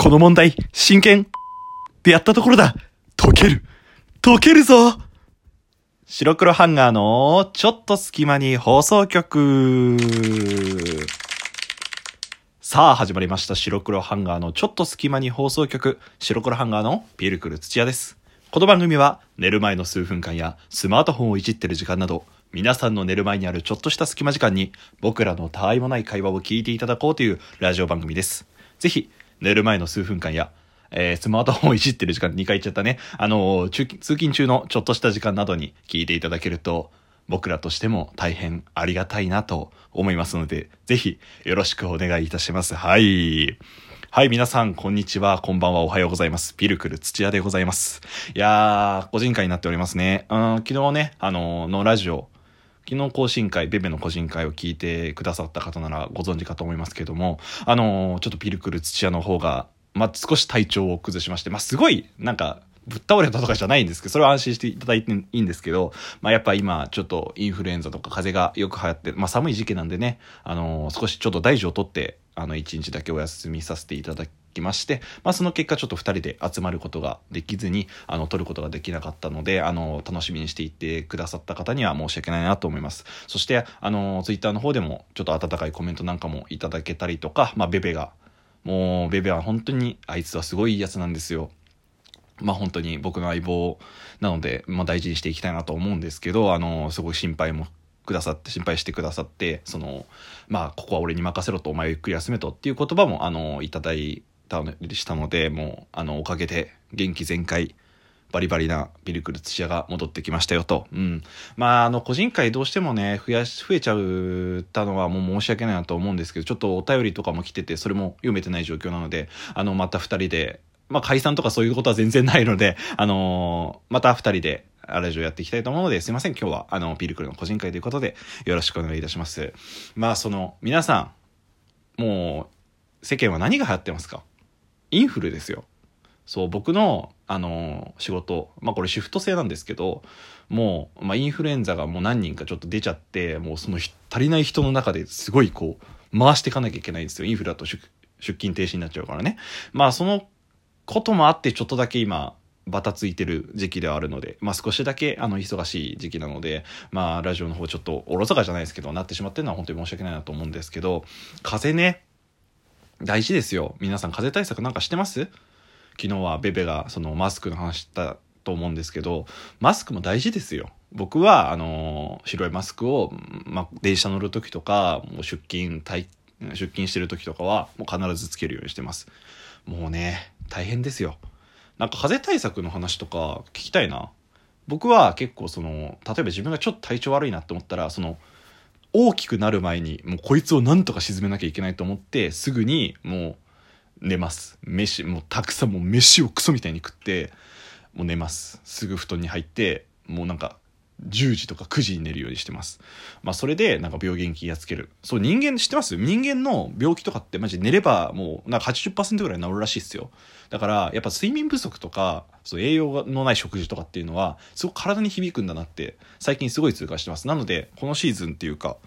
この問題、真剣ってやったところだ。解ける。解けるぞ。白黒ハンガーのちょっと隙間に放送局。さあ始まりました。白黒ハンガーのちょっと隙間に放送局。白黒ハンガーのピルクル土屋です。この番組は寝る前の数分間やスマートフォンをいじってる時間など皆さんの寝る前にあるちょっとした隙間時間に僕らのたわいもない会話を聞いていただこうというラジオ番組です。ぜひ寝る前の数分間やえー、スマートフォンをいじってる時間2回言っちゃったね。あの、通勤中のちょっとした時間などに聞いていただけると、僕らとしても大変ありがたいなと思いますので、ぜひよろしくお願いいたします。はい。はい、皆さん、こんにちは、こんばんは、おはようございます。ピルクル土屋でございます。いやー、個人会になっておりますね。うん、昨日ね、あのー、のラジオ、昨日更新会、ベベの個人会を聞いてくださった方ならご存知かと思いますけども、あのー、ちょっとピルクル土屋の方がまあ、少し体調を崩しまして、まあ、すごい、なんか、ぶっ倒れたとかじゃないんですけど、それは安心していただいていいんですけど、まあ、やっぱ今、ちょっとインフルエンザとか風邪がよく流行って、まあ、寒い時期なんでね、あのー、少しちょっと大事を取って、あの、一日だけお休みさせていただきまして、まあ、その結果ちょっと二人で集まることができずに、あの、撮ることができなかったので、あの、楽しみにしていてくださった方には申し訳ないなと思います。そして、あの、ツイッターの方でも、ちょっと温かいコメントなんかもいただけたりとか、まあ、ベベが、もうベベは本当にあいつはすごいいいやつなんですよ。まあ本当に僕の相棒なので、まあ大事にしていきたいなと思うんですけど、あの、すごい心配もくださって、心配してくださって、その、まあここは俺に任せろと、お前ゆっくり休めとっていう言葉も、あの、いただいたりしたので、もう、あの、おかげで元気全開、バリバリなビルクル土屋が戻ってきましたよと。うん。まあ、あの、個人会どうしてもね、増やし、増えちゃうたのはもう申し訳ないなと思うんですけど、ちょっとお便りとかも来てて、それも読めてない状況なので、あの、また二人で、まあ、解散とかそういうことは全然ないので、あのー、また二人で、あラジオやっていきたいと思うので、すいません、今日は、あの、ピルクルの個人会ということで、よろしくお願いいたします。まあ、その、皆さん、もう、世間は何が流行ってますか？インフルですよ。そう、僕の、あのー、仕事、まあこれシフト制なんですけど、もう、まあインフルエンザがもう何人かちょっと出ちゃって、もうその足りない人の中ですごいこう、回していかなきゃいけないんですよ。インフルだと出勤停止になっちゃうからね。まあそのこともあってちょっとだけ今、バタついてる時期ではあるので、まあ少しだけあの忙しい時期なので、まあラジオの方ちょっとおろそかじゃないですけど、なってしまってるのは本当に申し訳ないなと思うんですけど、風ね、大事ですよ。皆さん風邪対策なんかしてます？昨日はベベがそのマスクの話したと思うんですけどマスクも大事ですよ。僕はあの白いマスクを、ま、電車乗る時とかもう出勤出勤してる時とかはもう必ずつけるようにしてます。もうね大変ですよ。なんか風邪対策の話とか聞きたいな。僕は結構その例えば自分がちょっと体調悪いなって思ったらその大きくなる前にもうこいつをなんとか沈めなきゃいけないと思ってすぐにもう寝ます飯もうたくさんもう飯をクソみたいに食ってもう寝ますすぐ布団に入ってもうなんか10時とか9時に寝るようにしてます。まあそれでなんか病原菌やっつける。そう人間知ってます？人間の病気とかってマジ寝ればもうなんか80%ぐらい治るらしいですよ。だからやっぱ睡眠不足とかそう栄養のない食事とかっていうのはすごく体に響くんだなって最近すごい痛感してます。なのでこのシーズンっていうか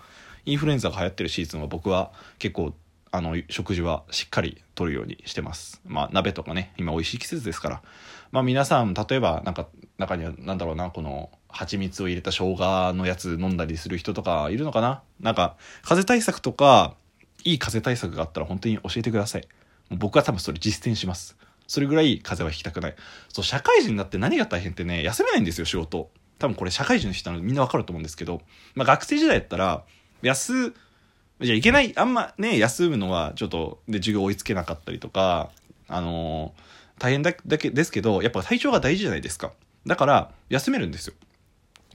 インフルエンザが流行ってるシーズンは僕は結構あの食事はしっかりとるようにしてます。まあ鍋とかね今美味しい季節ですから。まあ皆さん例えばなんか中にはなんだろうなこの蜂蜜を入れた生姜のやつ飲んだりする人とかいるのかな？なんか風邪対策とかいい風邪対策があったら本当に教えてください。僕は多分それ実践します。それぐらい風邪はひきたくないそう社会人になって何が大変ってね休めないんですよ仕事多分これ社会人の人なのでみんなわかると思うんですけど、まあ、学生時代やったら休じゃいけない、あんまね、休むのはちょっと、で、授業追いつけなかったりとか、あのー、大変だだけですけど、やっぱ体調が大事じゃないですか。だから、休めるんですよ。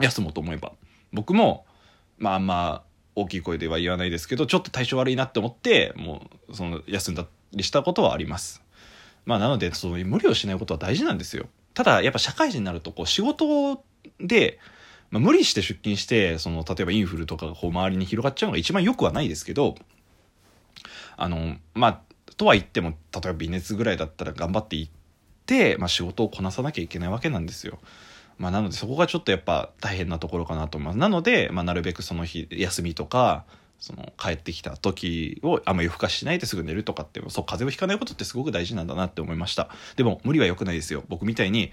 休もうと思えば。僕も、まああんま大きい声では言わないですけど、ちょっと体調悪いなって思って、もう、その、休んだりしたことはあります。まあなので、その、無理をしないことは大事なんですよ。ただ、やっぱ社会人になると、こう、仕事で、まあ、無理して出勤して、その、例えばインフルとかがこう周りに広がっちゃうのが一番良くはないですけど、あの、まあ、とは言っても、例えば微熱ぐらいだったら頑張って行って、まあ、仕事をこなさなきゃいけないわけなんですよ。まあ、なのでそこがちょっとやっぱ大変なところかなと思います。なので、まあ、なるべくその日、休みとか、その帰ってきた時をあんまり夜更かししないですぐ寝るとかってそう風邪をひかないことってすごく大事なんだなって思いました。でも無理は良くないですよ。僕みたいに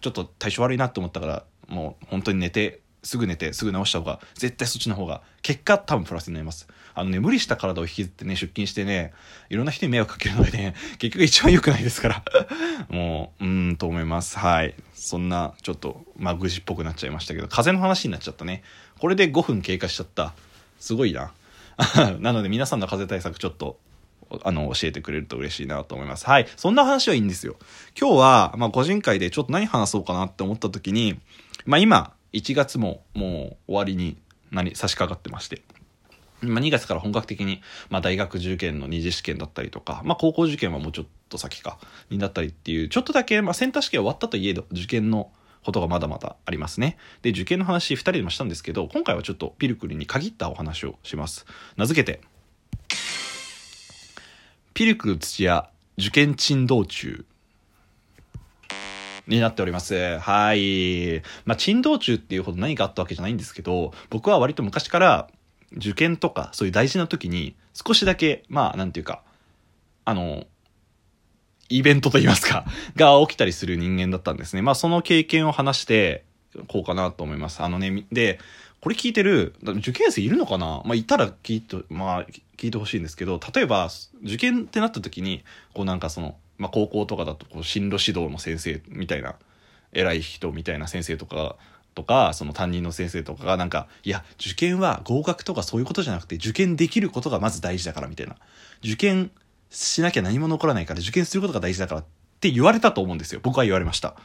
ちょっと体調悪いなって思ったからもう本当に寝てすぐ寝てすぐ治した方が絶対そっちの方が結果多分プラスになります。あのね無理した体を引きずってね出勤してねいろんな人に迷惑かけるのでね結局一番良くないですから。もううーんと思います。はい。そんなちょっとまあ愚痴っぽくなっちゃいましたけど風邪の話になっちゃったね。これで5分経過しちゃった。すごいな。なので皆さんの風邪対策ちょっとあの、教えてくれると嬉しいなと思います。はい。そんな話はいいんですよ。今日は、まあ、個人会でちょっと何話そうかなって思った時に、まあ、今、1月ももう終わりに何、差し掛かってまして。まあ、2月から本格的に、まあ、大学受験の二次試験だったりとか、まあ、高校受験はもうちょっと先か、になったりっていう、ちょっとだけ、まあ、センター試験終わったといえど、受験のことがまだまだありますね。で、受験の話2人でもしたんですけど、今回はちょっとピルクルに限ったお話をします。名付けて、ピルクル土屋受験珍道中になっております。はい。まあ、珍道中っていうほど何かあったわけじゃないんですけど、僕は割と昔から受験とかそういう大事な時に少しだけ、まあ、なんていうか、あの、イベントといいますか、が起きたりする人間だったんですね。まあ、その経験を話して、こうかなと思います。あのね、で、これ聞いてる、受験生いるのかな？まあ、いたら聞いて、まあ、聞いてほしいんですけど、例えば、受験ってなった時に、こうなんかその、まあ、高校とかだと、こう、進路指導の先生みたいな、偉い人みたいな先生とか、とか、その担任の先生とかがなんか、いや、受験は合格とかそういうことじゃなくて、受験できることがまず大事だからみたいな。受験しなきゃ何も残らないから、受験することが大事だからって言われたと思うんですよ。僕は言われました。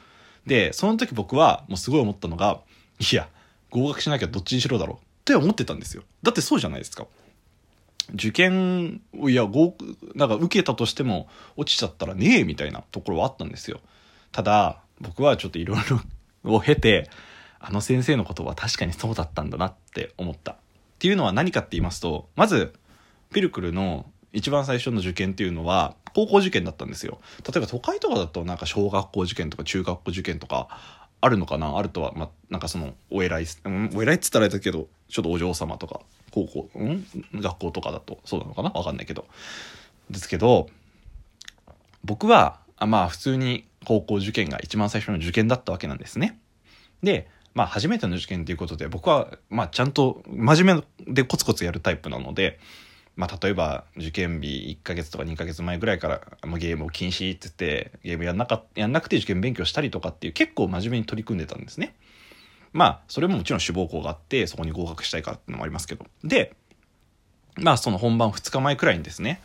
で、その時僕はもうすごい思ったのが、いや、合格しなきゃどっちにしろだろうって思ってたんですよ。だってそうじゃないですか。受験を、いや、合、なんか受けたとしても落ちちゃったらねえみたいなところはあったんですよ。ただ、僕はちょっといろいろを経て、あの先生のことは確かにそうだったんだなって思った。っていうのは何かって言いますと、まず、ピルクルの一番最初の受験っていうのは、高校受験だったんですよ。例えば都会とかだとなんか小学校受験とか中学校受験とかあるのかな？あるとは、まあ、なんかその、お偉い、うん、お偉いっつったらあれだけど、ちょっとお嬢様とか、高校、うん？学校とかだとそうなのかな？わかんないけど。ですけど、僕は、あまあ普通に高校受験が一番最初の受験だったわけなんですね。で、まあ初めての受験ということで、僕は、まあちゃんと真面目でコツコツやるタイプなので、まあ例えば受験日1ヶ月とか2ヶ月前ぐらいから、まあ、ゲームを禁止って言って、ゲームやんなかやんなくて受験勉強したりとかっていう結構真面目に取り組んでたんですね。まあそれももちろん志望校があって、そこに合格したいからっていうのもありますけど。で、まあその本番2日前くらいにですね、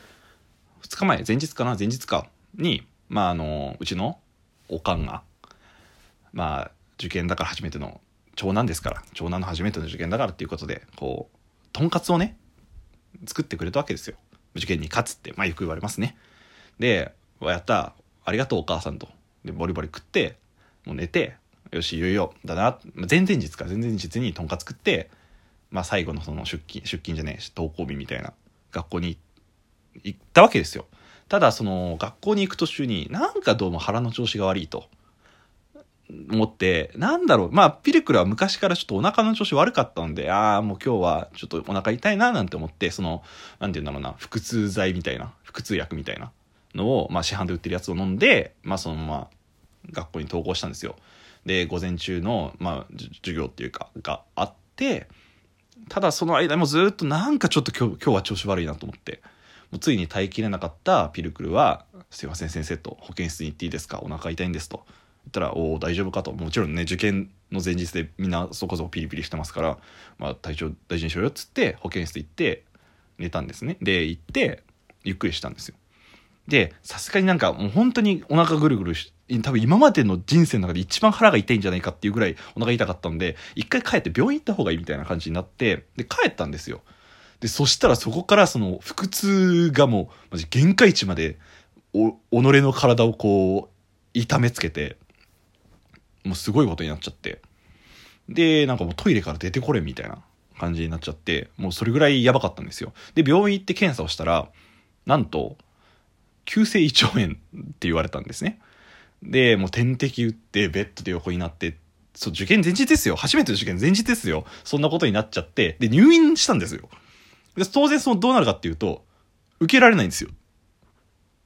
2日前、前日かな前日かに、まああの、うちのおかんが、まあ受験だから初めての長男ですから長男の初めての受験だからっていうことでこうとんかつをね作ってくれたわけですよ。受験に勝つってまあよく言われますね。で「やった。ありがとうお母さんと」でボリボリ食ってもう寝てよしいよいよだな。前々日か。前々日にとんかつ食ってまあ最後のその出勤出勤じゃねえし登校日みたいな学校に行ったわけですよ。ただその学校に行く途中になんかどうも腹の調子が悪いと。思って、なんだろう、まあ、ピルクルは昔からちょっとお腹の調子悪かったんで、ああ、もう今日はちょっとお腹痛いな、なんて思って、その、なんて言うんだろうな、腹痛剤みたいな、腹痛薬みたいなのを、まあ、市販で売ってるやつを飲んで、まあ、そのまま、学校に登校したんですよ。で、午前中の、まあ、授業っていうか、があって、ただその間もずっとなんかちょっと今日、今日は調子悪いなと思って、もうついに耐えきれなかったピルクルは、すいません先生と保健室に行っていいですかお腹痛いんですと。言ったら「おお大丈夫か?」と。もちろんね受験の前日でみんなそこそこピリピリしてますから、まあ、体調大事にしろよっつって保健室行って寝たんですね。で行ってゆっくりしたんですよ。でさすがになんかもう本当にお腹ぐるぐるし多分今までの人生の中で一番腹が痛いんじゃないかっていうぐらいお腹痛かったんで一回帰って病院行った方がいいみたいな感じになってで帰ったんですよ。でそしたらそこからその腹痛がもうマジ限界値までお己の体をこう痛めつけてもうすごいことになっちゃって。で、なんかもうトイレから出てこれみたいな感じになっちゃって、もうそれぐらいやばかったんですよ。で、病院行って検査をしたら、なんと、急性胃腸炎って言われたんですね。で、もう点滴打って、ベッドで横になって、そう、受験前日ですよ。初めての受験前日ですよ。そんなことになっちゃって、で、入院したんですよ。で当然そのどうなるかっていうと、受けられないんですよ。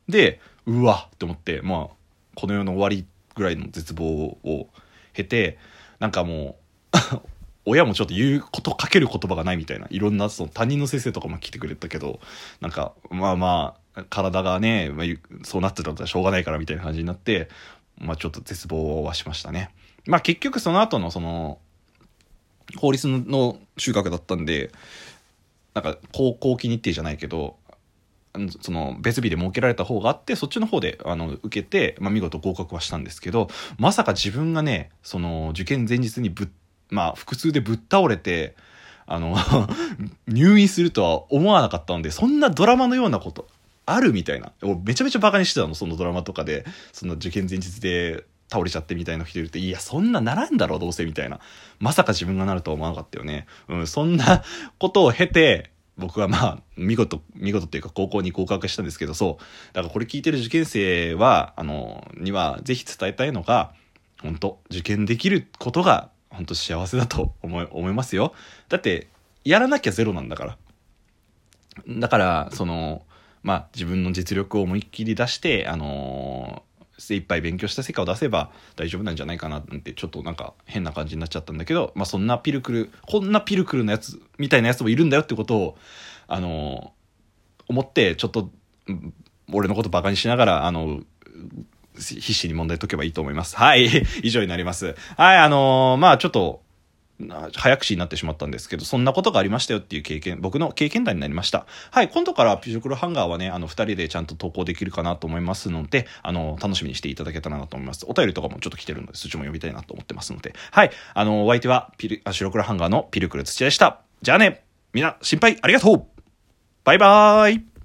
で、うわって思って、まあ、この世の終わりぐらいの絶望を経て、なんかもう 親もちょっと言うことかける言葉がないみたいないろんなその他人の先生とかも来てくれたけどなんかまあまあ体がね、まあ、そうなってたらしょうがないからみたいな感じになってまあちょっと絶望はしましたね。まあ結局その後のその法律の収穫だったんでなんか高校期日程じゃないけどその別日で設けられた方があってそっちの方であの受けて、まあ、見事合格はしたんですけどまさか自分がねその受験前日にぶっまあ、腹痛でぶっ倒れて、あの 入院するとは思わなかったので、そんなドラマのようなことあるみたいな。めちゃめちゃバカにしてたの、そのドラマとかで。その受験前日で倒れちゃってみたいな人いると、いや、そんなならんだろう、どうせみたいな。まさか自分がなるとは思わなかったよね。うん、そんなことを経て、僕はまあ、見事、見事っていうか高校に合格したんですけど、そう。だからこれ聞いてる受験生は、あの、にはぜひ伝えたいのが、本当受験できることが本当幸せだと思い思いますよだってやらなきゃゼロなんだからだからそのまあ自分の実力を思いっきり出してあのー、精一杯勉強した成果を出せば大丈夫なんじゃないかなってちょっとなんか変な感じになっちゃったんだけど、まあ、そんなピルクルこんなピルクルのやつみたいなやつもいるんだよってことをあの、思ってちょっと俺のことバカにしながらあの必死に問題解けばいいと思います。はい。以上になります。はい、あのー、まあちょっと、早口になってしまったんですけど、そんなことがありましたよっていう経験、僕の経験談になりました。はい、今度からピジョクロハンガーはね、あの、二人でちゃんと投稿できるかなと思いますので、あの、楽しみにしていただけたらなと思います。お便りとかもちょっと来てるので、そっちも読みたいなと思ってますので。はい、あの、お相手は、ピル、白黒ハンガーのピルクル土屋でした。じゃあね、みんな、心配ありがとうバイバーイ